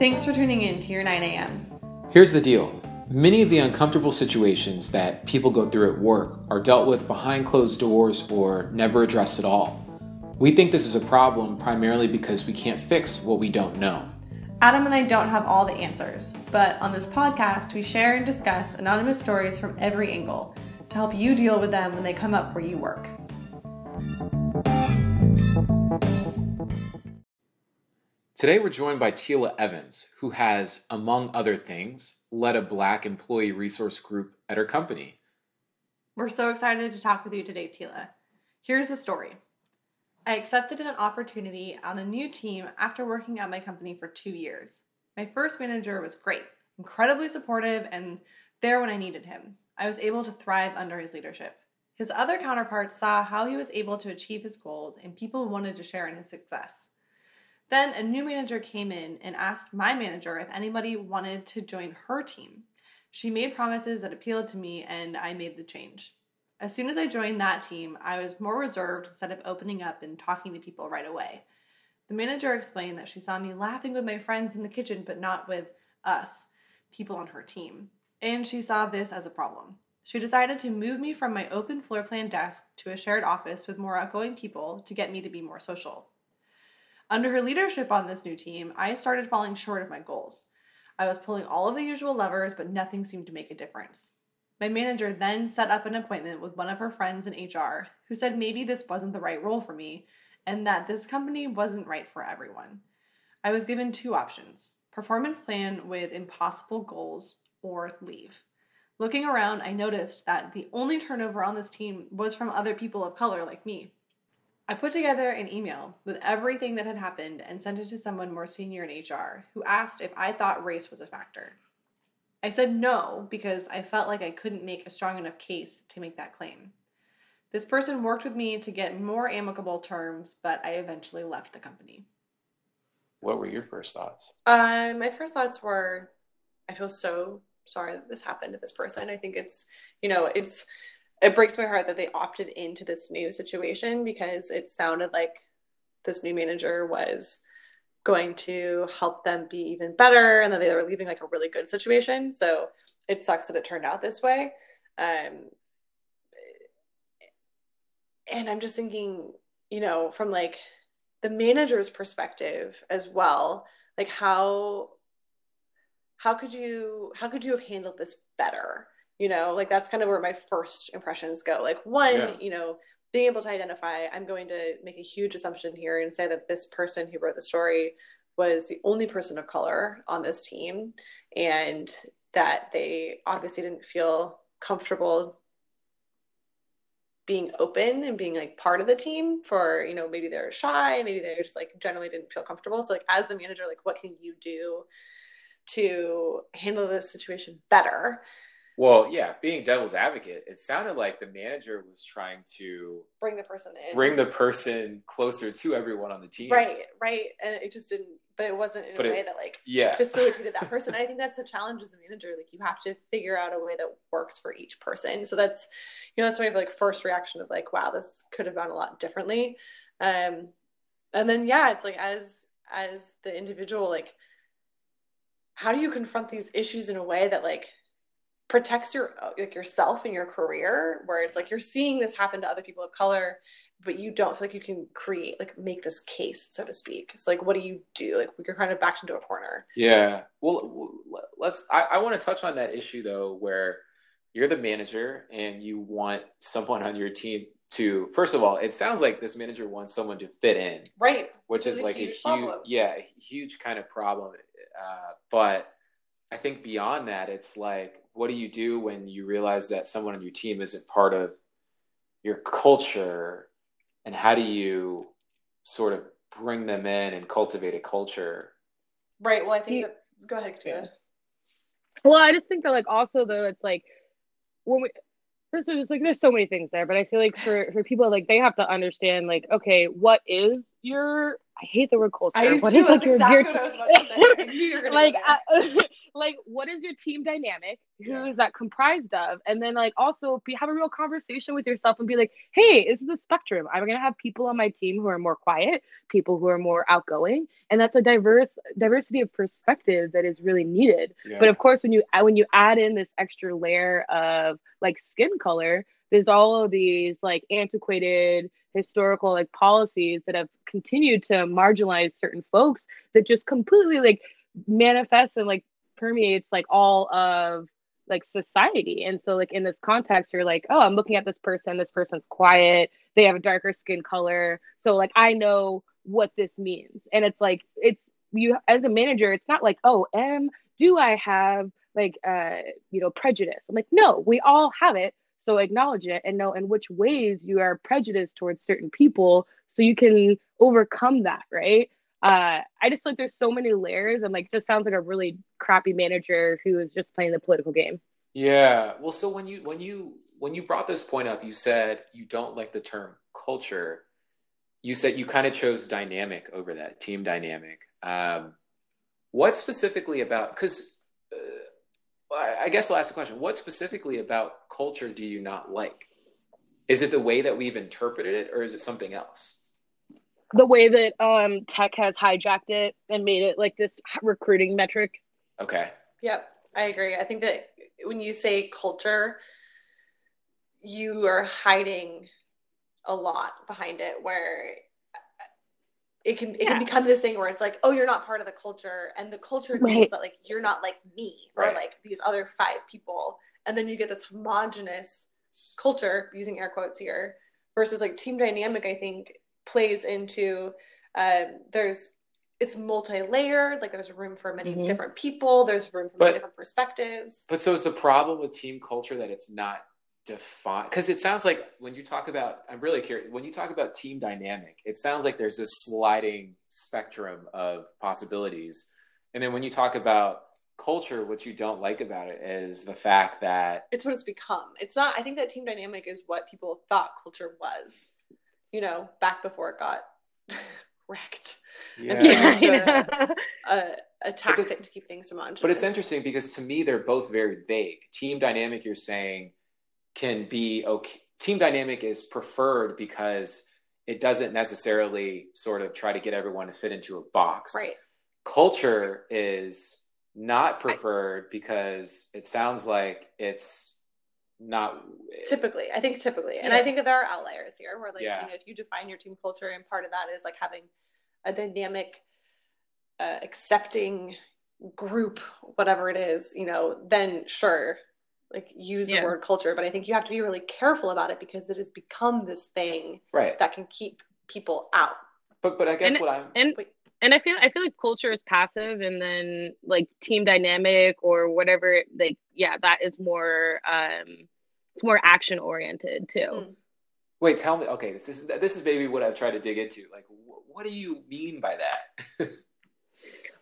Thanks for tuning in to your 9 a.m. Here's the deal many of the uncomfortable situations that people go through at work are dealt with behind closed doors or never addressed at all. We think this is a problem primarily because we can't fix what we don't know. Adam and I don't have all the answers, but on this podcast, we share and discuss anonymous stories from every angle to help you deal with them when they come up where you work. Today, we're joined by Tila Evans, who has, among other things, led a Black employee resource group at her company. We're so excited to talk with you today, Tila. Here's the story I accepted an opportunity on a new team after working at my company for two years. My first manager was great, incredibly supportive, and there when I needed him. I was able to thrive under his leadership. His other counterparts saw how he was able to achieve his goals, and people wanted to share in his success. Then a new manager came in and asked my manager if anybody wanted to join her team. She made promises that appealed to me, and I made the change. As soon as I joined that team, I was more reserved instead of opening up and talking to people right away. The manager explained that she saw me laughing with my friends in the kitchen, but not with us, people on her team, and she saw this as a problem. She decided to move me from my open floor plan desk to a shared office with more outgoing people to get me to be more social. Under her leadership on this new team, I started falling short of my goals. I was pulling all of the usual levers, but nothing seemed to make a difference. My manager then set up an appointment with one of her friends in HR who said maybe this wasn't the right role for me and that this company wasn't right for everyone. I was given two options performance plan with impossible goals or leave. Looking around, I noticed that the only turnover on this team was from other people of color like me. I put together an email with everything that had happened and sent it to someone more senior in HR who asked if I thought race was a factor. I said no because I felt like I couldn't make a strong enough case to make that claim. This person worked with me to get more amicable terms, but I eventually left the company. What were your first thoughts? Uh, my first thoughts were I feel so sorry that this happened to this person. I think it's, you know, it's it breaks my heart that they opted into this new situation because it sounded like this new manager was going to help them be even better and that they were leaving like a really good situation. So it sucks that it turned out this way. Um, and I'm just thinking, you know, from like the manager's perspective as well, like how how could you how could you have handled this better? You know like that's kind of where my first impressions go. Like one yeah. you know being able to identify i'm going to make a huge assumption here and say that this person who wrote the story was the only person of color on this team and that they obviously didn't feel comfortable being open and being like part of the team for you know maybe they're shy maybe they just like generally didn't feel comfortable. So like as the manager like what can you do to handle this situation better well, yeah, being devil's advocate, it sounded like the manager was trying to bring the person in, bring the person closer to everyone on the team. Right, right, and it just didn't. But it wasn't in but a it, way that like yeah. facilitated that person. I think that's the challenge as a manager. Like you have to figure out a way that works for each person. So that's you know that's my like first reaction of like wow this could have gone a lot differently. Um, and then yeah, it's like as as the individual like how do you confront these issues in a way that like protects your like yourself and your career where it's like you're seeing this happen to other people of color but you don't feel like you can create like make this case so to speak. It's like what do you do? Like you're kind of backed into a corner. Yeah. Well let's i, I want to touch on that issue though where you're the manager and you want someone on your team to first of all it sounds like this manager wants someone to fit in right. which is like a huge, a huge yeah a huge kind of problem uh, but i think beyond that it's like what do you do when you realize that someone on your team isn't part of your culture and how do you sort of bring them in and cultivate a culture right well i think that go ahead Katina. well i just think that like also though it's like when we first of all just like there's so many things there but i feel like for for people like they have to understand like okay what is your I hate the word culture. I do what too. Is, like, your, exactly your, what I was about to say. I knew you were like I, like what is your team dynamic? Who is that comprised of? And then like also be have a real conversation with yourself and be like hey this is a spectrum. I'm gonna have people on my team who are more quiet people who are more outgoing and that's a diverse diversity of perspective that is really needed. Yeah. but of course when you uh, when you add in this extra layer of like skin color there's all of these like antiquated historical like policies that have continued to marginalize certain folks that just completely like manifest and like permeates like all of like society. And so like in this context you're like oh i'm looking at this person. This person's quiet. They have a darker skin color. So like i know what this means. And it's like it's you as a manager it's not like oh am do i have like uh you know prejudice? I'm like no we all have it. So acknowledge it and know in which ways you are prejudiced towards certain people so you can overcome that, right? Uh, I just feel like there's so many layers and like just sounds like a really crappy manager who is just playing the political game. Yeah. Well, so when you when you when you brought this point up, you said you don't like the term culture. You said you kind of chose dynamic over that team dynamic. Um, what specifically about because I guess I'll ask the question: What specifically about culture do you not like? Is it the way that we've interpreted it, or is it something else? The way that um, tech has hijacked it and made it like this recruiting metric. Okay. Yep, I agree. I think that when you say culture, you are hiding a lot behind it. Where it can it yeah. can become this thing where it's like oh you're not part of the culture and the culture right. means that like you're not like me or right. like these other five people and then you get this homogenous culture using air quotes here versus like team dynamic i think plays into uh, there's it's multi-layered like there's room for many mm-hmm. different people there's room for but, many different perspectives. But so it's the problem with team culture that it's not defined because it sounds like when you talk about i'm really curious when you talk about team dynamic it sounds like there's this sliding spectrum of possibilities. And then when you talk about culture what you don't like about it is the fact that it's what it's become. It's not i think that team dynamic is what people thought culture was you know back before it got wrecked yeah. and a, a, a tactic to uh, keep things homogenous. But it's interesting because to me they're both very vague. Team dynamic, you're saying can be okay. Team dynamic is preferred because it doesn't necessarily sort of try to get everyone to fit into a box. Right. Culture is not preferred I, because it sounds like it's not typically. I think typically, and I think that there are outliers here where, like, yeah. you know, if you define your team culture, and part of that is like having a dynamic, uh, accepting group, whatever it is, you know, then sure, like use yeah. the word culture, but I think you have to be really careful about it because it has become this thing right. that can keep people out. But but I guess and, what I'm and and I feel I feel like culture is passive, and then like team dynamic or whatever. Like yeah, that is more um, it's more action oriented too. Mm. Wait, tell me. Okay, this is this is maybe what I've tried to dig into. Like, what do you mean by that?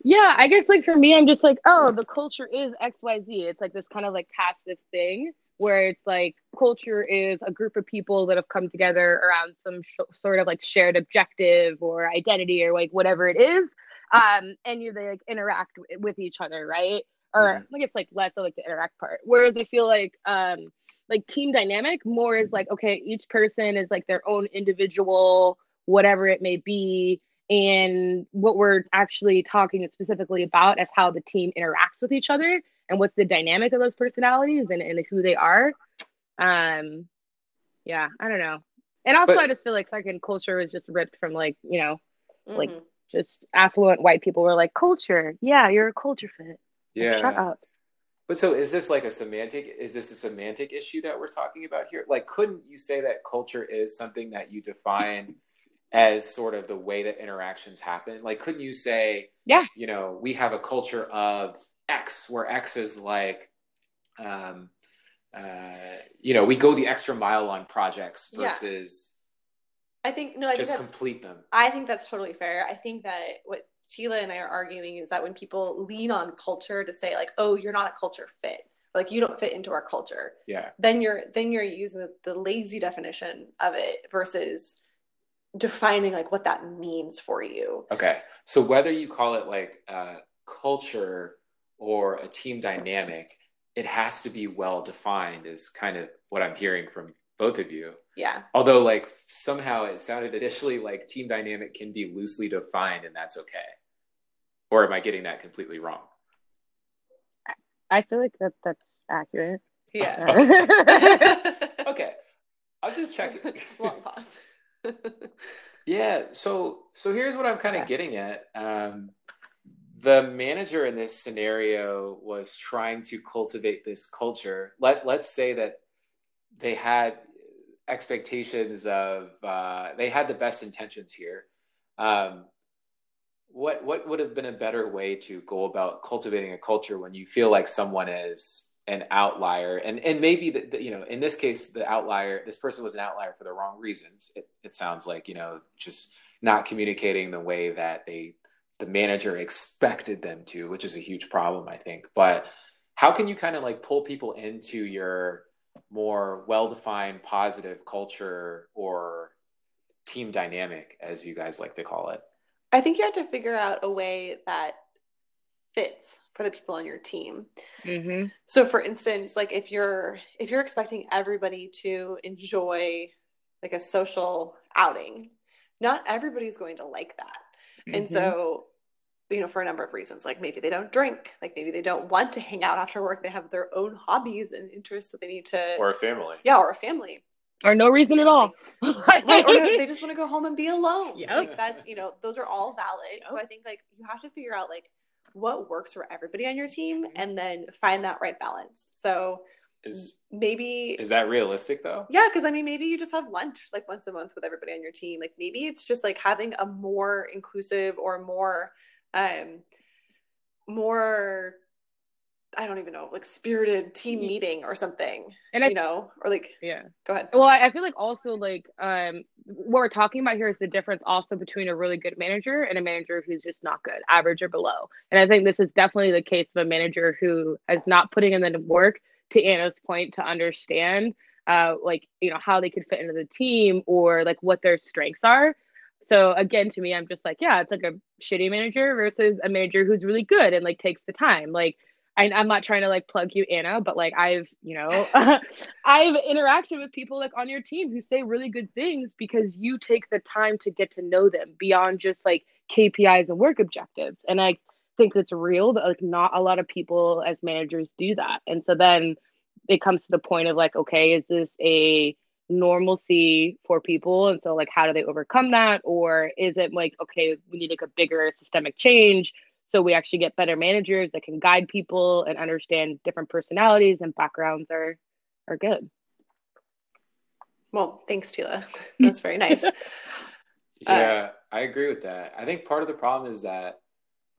yeah i guess like for me i'm just like oh the culture is xyz it's like this kind of like passive thing where it's like culture is a group of people that have come together around some sh- sort of like shared objective or identity or like whatever it is um and you they like interact w- with each other right? Or mm-hmm. i guess like less of like the interact part. Whereas i feel like um like team dynamic more is like okay each person is like their own individual whatever it may be and what we're actually talking specifically about is how the team interacts with each other and what's the dynamic of those personalities and, and who they are. Um, yeah, I don't know. And also, but, I just feel like second culture was just ripped from like, you know, mm-hmm. like just affluent white people were like, culture. Yeah, you're a culture fit. Yeah. Like, shut up. But so is this like a semantic is this a semantic issue that we're talking about here? Like couldn't you say that culture is something that you define as sort of the way that interactions happen. Like, couldn't you say, yeah, you know, we have a culture of X, where X is like, um, uh, you know, we go the extra mile on projects versus. Yeah. I think no, I just complete them. I think that's totally fair. I think that what Tila and I are arguing is that when people lean on culture to say like, "Oh, you're not a culture fit," like you don't fit into our culture, yeah, then you're then you're using the lazy definition of it versus defining like what that means for you. Okay. So whether you call it like uh, culture or a team dynamic, it has to be well defined, is kind of what I'm hearing from both of you. Yeah. Although, like, somehow it sounded initially like team dynamic can be loosely defined and that's okay. Or am I getting that completely wrong? I feel like that that's accurate. Yeah. okay. I'll just check. Long pause. yeah. So so here's what I'm kind of getting at. Um, the manager in this scenario was trying to cultivate this culture. Let let's say that they had expectations of uh, they had the best intentions here. Um, what what would have been a better way to go about cultivating a culture when you feel like someone is an outlier and and maybe the, you know in this case the outlier this person was an outlier for the wrong reasons it, it sounds like you know just not communicating the way that they the manager expected them to which is a huge problem i think but how can you kind of like pull people into your more well-defined positive culture or team dynamic as you guys like to call it i think you have to figure out a way that fits for the people on your team. Mm-hmm. So, for instance, like if you're if you're expecting everybody to enjoy like a social outing, not everybody's going to like that. Mm-hmm. And so, you know, for a number of reasons, like maybe they don't drink, like maybe they don't want to hang out after work. They have their own hobbies and interests that they need to, or a family, yeah, or a family, or no reason at all. right, or they just want to go home and be alone. Yeah, like that's you know, those are all valid. Yep. So I think like you have to figure out like what works for everybody on your team mm-hmm. and then find that right balance. So is maybe is that realistic though? Yeah, because I mean maybe you just have lunch like once a month with everybody on your team. Like maybe it's just like having a more inclusive or more um more I don't even know, like spirited team meeting or something. And I, you know, or like yeah. Go ahead. Well, I feel like also like um what we're talking about here is the difference also between a really good manager and a manager who's just not good, average or below. And I think this is definitely the case of a manager who is not putting in the work to Anna's point to understand uh like you know how they could fit into the team or like what their strengths are. So again, to me, I'm just like, yeah, it's like a shitty manager versus a manager who's really good and like takes the time. Like I, I'm not trying to like plug you, Anna, but like I've, you know, I've interacted with people like on your team who say really good things because you take the time to get to know them beyond just like KPIs and work objectives. And I think it's real that like not a lot of people as managers do that. And so then it comes to the point of like, okay, is this a normalcy for people? And so like how do they overcome that? Or is it like, okay, we need like a bigger systemic change? so we actually get better managers that can guide people and understand different personalities and backgrounds are are good well thanks tila that's very nice yeah uh, i agree with that i think part of the problem is that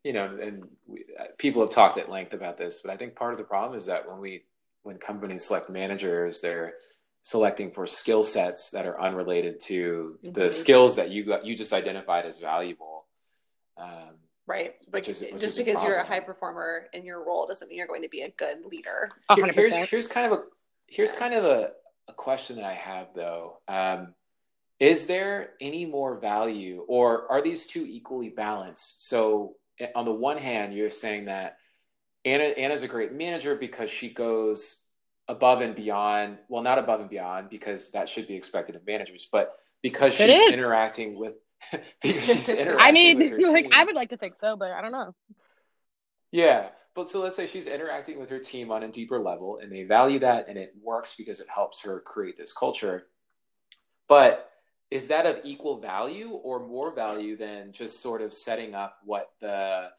you know and we, uh, people have talked at length about this but i think part of the problem is that when we when companies select managers they're selecting for skill sets that are unrelated to mm-hmm. the skills that you got you just identified as valuable um, right? Like is, just because you're a high performer in your role doesn't mean you're going to be a good leader. Here, here's here's kind of a here's kind of a, a question that I have though. Um, is there any more value, or are these two equally balanced? So on the one hand, you're saying that Anna Anna's a great manager because she goes above and beyond. Well, not above and beyond because that should be expected of managers, but because she's interacting with I mean, like I would like to think so, but I don't know. Yeah, but so let's say she's interacting with her team on a deeper level, and they value that, and it works because it helps her create this culture. But is that of equal value or more value than just sort of setting up what the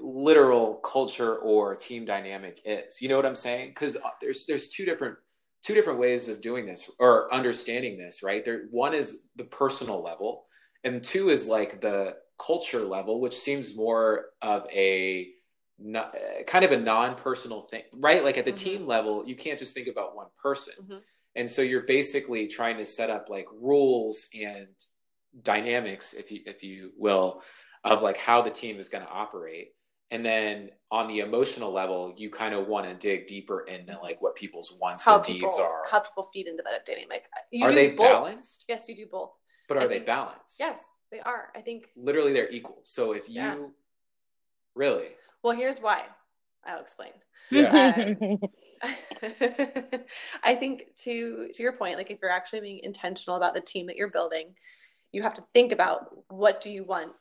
literal culture or team dynamic is? You know what I'm saying? Because uh, there's there's two different two different ways of doing this or understanding this, right? There one is the personal level, and two is like the culture level, which seems more of a not, kind of a non-personal thing, right? Like at the mm-hmm. team level, you can't just think about one person. Mm-hmm. And so you're basically trying to set up like rules and dynamics, if you if you will, of like how the team is going to operate and then on the emotional level you kind of want to dig deeper into like what people's wants how and people, needs are how people feed into that dynamic you are they both. balanced yes you do both but are they balanced yes they are i think literally they're equal so if you yeah. really Well, here's why. I'll explain. Yeah. Um, I think to to your point, like if you're actually being intentional about the team that you're building, you have to think about what do you want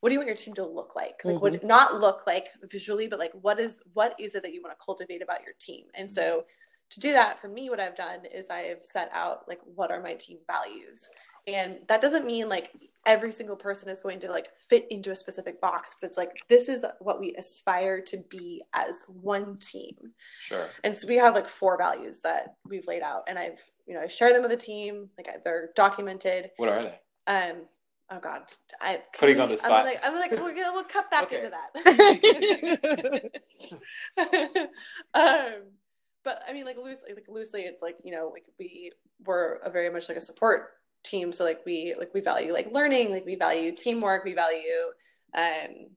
what do you want your team to look like? Like mm-hmm. what not look like visually but like what is what is it that you want to cultivate about your team? And so to do that for me what i've done is i've set out like what are my team values and that doesn't mean like every single person is going to like fit into a specific box but it's like this is what we aspire to be as one team. Sure. And so we have like four values that we've laid out and i've you know i share them with the team like they're documented. What are they? Um oh god. I putting we, on the spot i'm like, I'm like we're gonna, we'll cut back into that. Um but i mean like loosely like loosely it's like you know like we were a very much like a support team so like we like we value like learning like we value teamwork we value um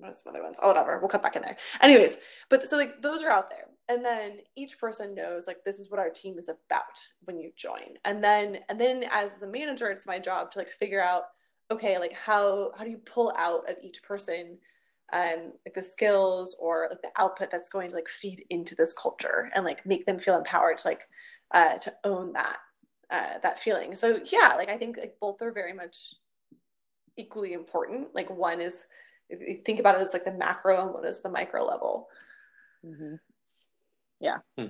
what are some other ones? Oh whatever we'll cut back in there. Anyways but so like those are out there. And then each person knows like this is what our team is about when you join. And then and then as the manager it's my job to like figure out okay like how how do you pull out of each person um like the skills or like the output that's going to like feed into this culture and like make them feel empowered to like uh to own that uh, that feeling. So yeah, like I think like both are very much equally important. Like one is if you think about it as like the macro and one is the micro level. Mm-hmm. Yeah, hmm.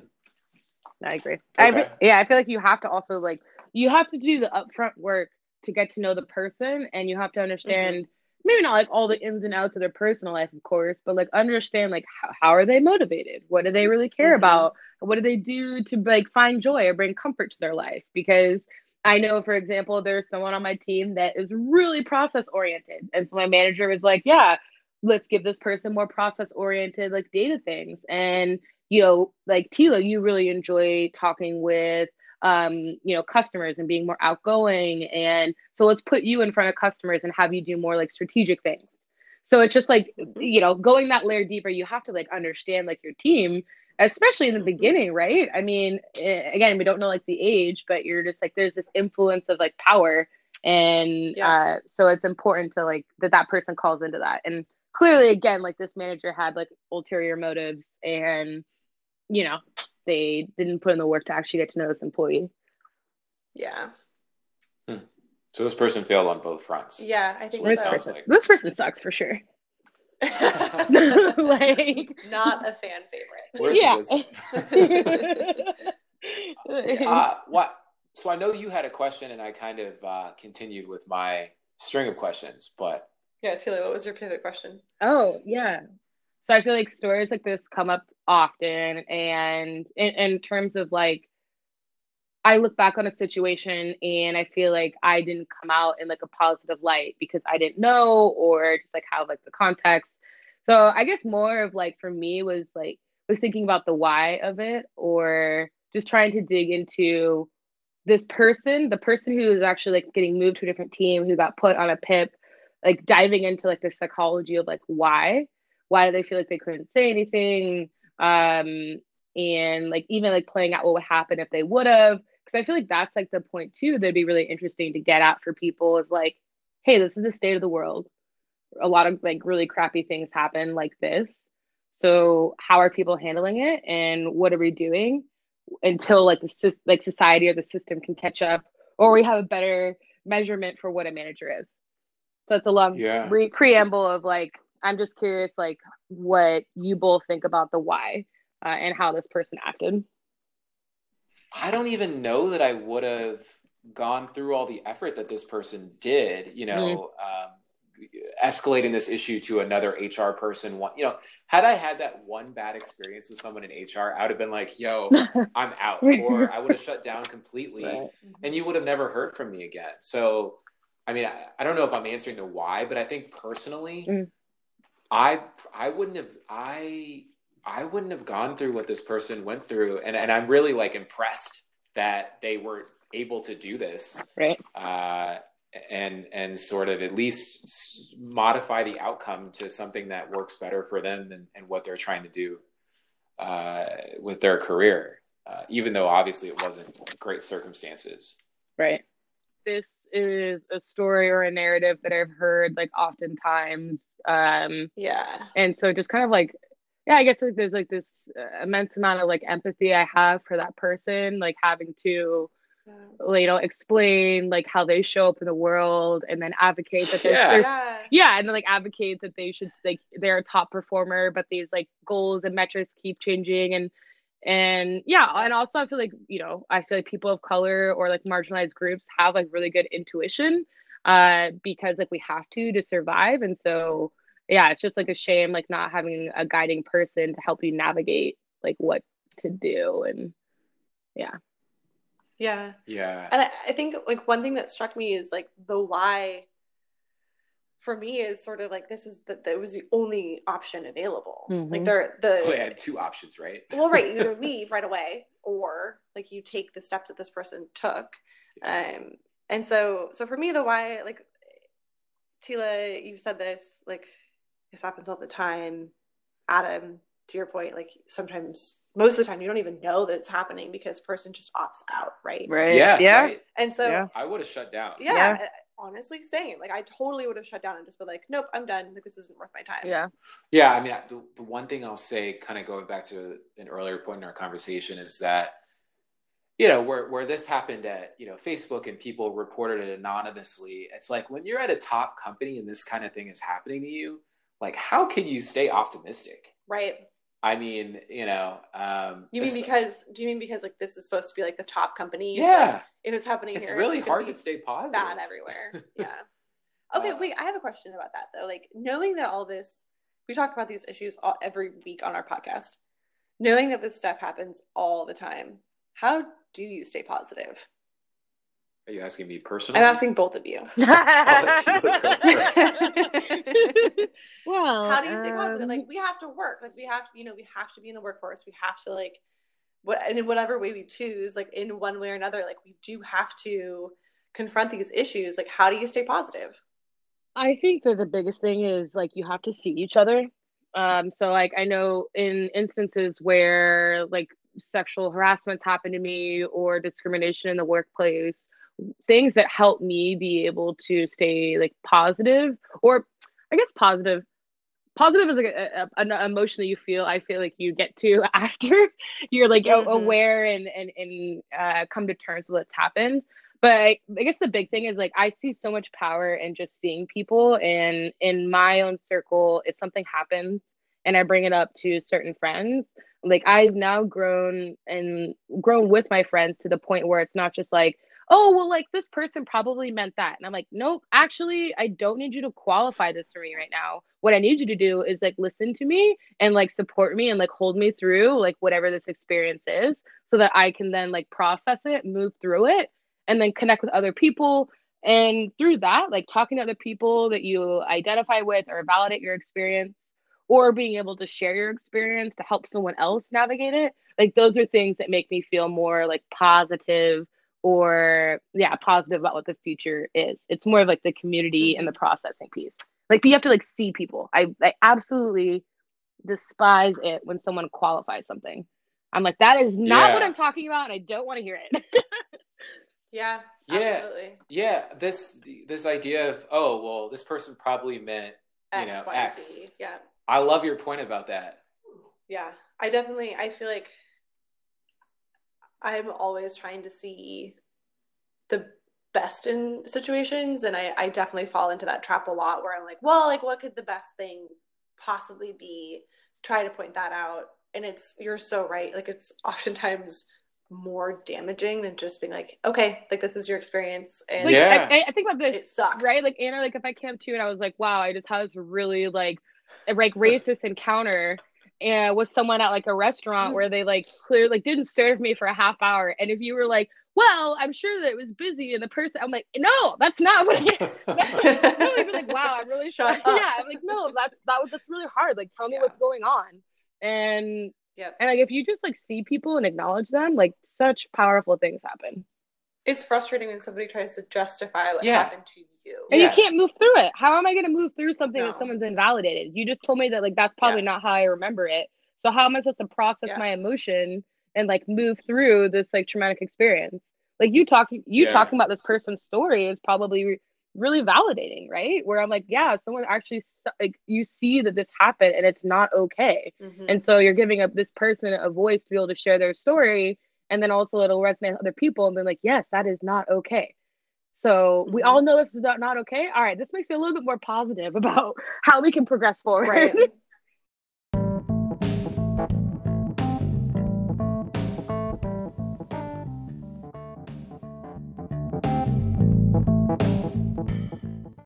I agree. Okay. I, yeah, I feel like you have to also like you have to do the upfront work to get to know the person, and you have to understand. Mm-hmm. Maybe not like all the ins and outs of their personal life, of course, but like understand like how, how are they motivated? What do they really care mm-hmm. about? what do they do to like find joy or bring comfort to their life because I know, for example, there's someone on my team that is really process oriented. And so my manager was like, yeah, let's give this person more process oriented, like data things. And, you know, like Tila, you really enjoy talking with, um, you know, customers and being more outgoing. And so let's put you in front of customers and have you do more like strategic things. So it's just like, you know, going that layer deeper, you have to like understand like your team especially in the beginning, right? I mean, eh, again, we don't know like the age, but you're just like there's this influence of like power, and yeah. uh, so it's important to like that that person calls into that. And clearly, again, like this manager had like ulterior motives, and you know they didn't put in the work to actually get to know this employee. Yeah. Hmm. So this person failed on both fronts. Yeah, I think this so. Person, this person sucks for sure. like not a fan favorite. Where's yeah. uh, what? So I know you had a question, and I kind of uh, continued with my string of questions, but yeah, Tila, what was your pivot question? Oh yeah, so I feel like stories like this come up often, and in, in terms of like I look back on a situation and I feel like I didn't come out in like a positive light because I didn't know or just like have like the context. So I guess more of like for me was like was thinking about the why of it or just trying to dig into this person, the person who is actually like getting moved to a different team, who got put on a PIP, like diving into like the psychology of like why, why do they feel like they couldn't say anything, um, and like even like playing out what would happen if they would have because I feel like that's like the point too that'd be really interesting to get at for people is like, hey, this is the state of the world. A lot of like really crappy things happen like this. So how are people handling it, and what are we doing until like the like society or the system can catch up, or we have a better measurement for what a manager is. So it's a long yeah. re- preamble of like I'm just curious like what you both think about the why uh, and how this person acted. I don't even know that I would have gone through all the effort that this person did, you know, mm. um, escalating this issue to another HR person. One, you know, had I had that one bad experience with someone in HR, I would have been like, yo, I'm out, or I would have shut down completely right. and you would have never heard from me again. So, I mean, I, I, don't know if I'm answering the why, but I think personally, mm. I, I wouldn't have, I, I wouldn't have gone through what this person went through. And, and I'm really like impressed that they were able to do this. Right. Uh, and, and sort of at least modify the outcome to something that works better for them and, and what they're trying to do uh, with their career, uh, even though obviously it wasn't great circumstances. Right. This is a story or a narrative that I've heard like oftentimes Um, yeah. And so just kind of like, yeah, I guess like, there's like this uh, immense amount of like empathy I have for that person, like having to, you know, explain like how they show up in the world and then advocate that there's, yeah. there's yeah, and then like advocate that they should like they're a top performer, but these like goals and metrics keep changing and and yeah and also i feel like you know i feel like people of color or like marginalized groups have like really good intuition uh because like we have to to survive. And so yeah it's just like a shame like not having a guiding person to help you navigate like what to do. And yeah. Yeah. Yeah. And I, I think like one thing that struck me is like the why for me is sort of like this is that that was the only option available. Mm-hmm. Like they're the well, had two options, right? well, right, you either leave right away or like you take the steps that this person took. Um, and so so for me, the why like Tila, you said this like this happens all the time. Adam, to your point, like sometimes most of the time you don't even know that it's happening because person just opts out, right? Right. Yeah. Yeah. Right. And so yeah. I would have shut down. Yeah. yeah honestly same. Like I totally would have shut down and just been like, nope, I'm done. Like this isn't worth my time. Yeah. Yeah. I mean, the, the one thing I'll say, kind of going back to an earlier point in our conversation, is that you know where where this happened at you know Facebook and people reported it anonymously. It's like when you're at a top company and this kind of thing is happening to you, like how can you stay optimistic? Right. I mean, you know, um, you mean because do you mean because like this is supposed to be like the top company? Yeah. So if it's happening here? it's here, really it's hard to stay positive. Bad everywhere. Yeah. okay, uh, wait. I have a question about that though. Like knowing that all this, we talk about these issues all, every week on our podcast. Knowing that this stuff happens all the time, how do you stay positive? Are you asking me personally? I'm asking both of you. well, how do you stay positive? Like um, we have to work. Like we have, you know, we have to be in the workforce. We have to like, what and in whatever way we choose, like in one way or another, like we do have to confront these issues. Like, how do you stay positive? I think that the biggest thing is like you have to see each other. Um, so like I know in instances where like sexual harassment's happened to me or discrimination in the workplace things that help me be able to stay like positive or i guess positive positive is like a, a, an emotion that you feel i feel like you get to after you're like mm-hmm. aware and and and uh, come to terms with what's happened but I, I guess the big thing is like i see so much power in just seeing people and in my own circle if something happens and i bring it up to certain friends like i've now grown and grown with my friends to the point where it's not just like oh well like this person probably meant that. And i'm like nope actually i don't need you to qualify this for me right now. What i need you to do is like listen to me and like support me and like hold me through like whatever this experience is so that i can then like process it move through it and then connect with other people. And through that like talking to other people that you identify with or validate your experience or being able to share your experience to help someone else navigate it like those are things that make me feel more like positive or yeah positive about what the future is it's more of like the community and the mm-hmm. processing piece like you have to like see people i i absolutely despise it when someone qualifies something i'm like that is not yeah. what i'm talking about and i don't want to hear it yeah yeah absolutely. yeah this this idea of oh well this person probably meant you x, know y, x Z. yeah i love your point about that yeah i definitely i feel like I'm always trying to see the best in situations and I, I definitely fall into that trap a lot where I'm like, well, like what could the best thing possibly be? Try to point that out. And it's you're so right. Like it's oftentimes more damaging than just being like, okay, like this is your experience. And like, yeah. I, I think about this. It sucks. Right? Like Anna, like if I came to and I was like, wow, I just had this really like like racist encounter and with someone at like a restaurant where they like clear like didn't serve me for a half hour. And if you were like well i'm sure that it was busy and the person i'm like no that's not what it really be like wow i'm really shocked yeah i'm like no that's that was that's really hard. Like tell me yeah. what's going on. And yeah and like if you just like see people and acknowledge them like such powerful things happen it's frustrating when somebody tries to justify what yeah. happened to you. And yeah. you can't move through it. How am I going to move through something no. that someone's invalidated? You just told me that like that's probably yeah. not how I remember it. So how am I supposed to process my emotion and like move through this like traumatic experience? Like you talking you talking about this person's story is probably really validating, right? Where I'm like, yeah, someone actually like you see that this happened and it's not okay. Mm-hmm. And so you're giving up this person a voice to be able to share their story and then also it'll resonate with other people and be like, yes, that is not okay. So mm-hmm. we all know this is not, not okay. All right, this makes it a little bit more positive about how we can progress forward. Right.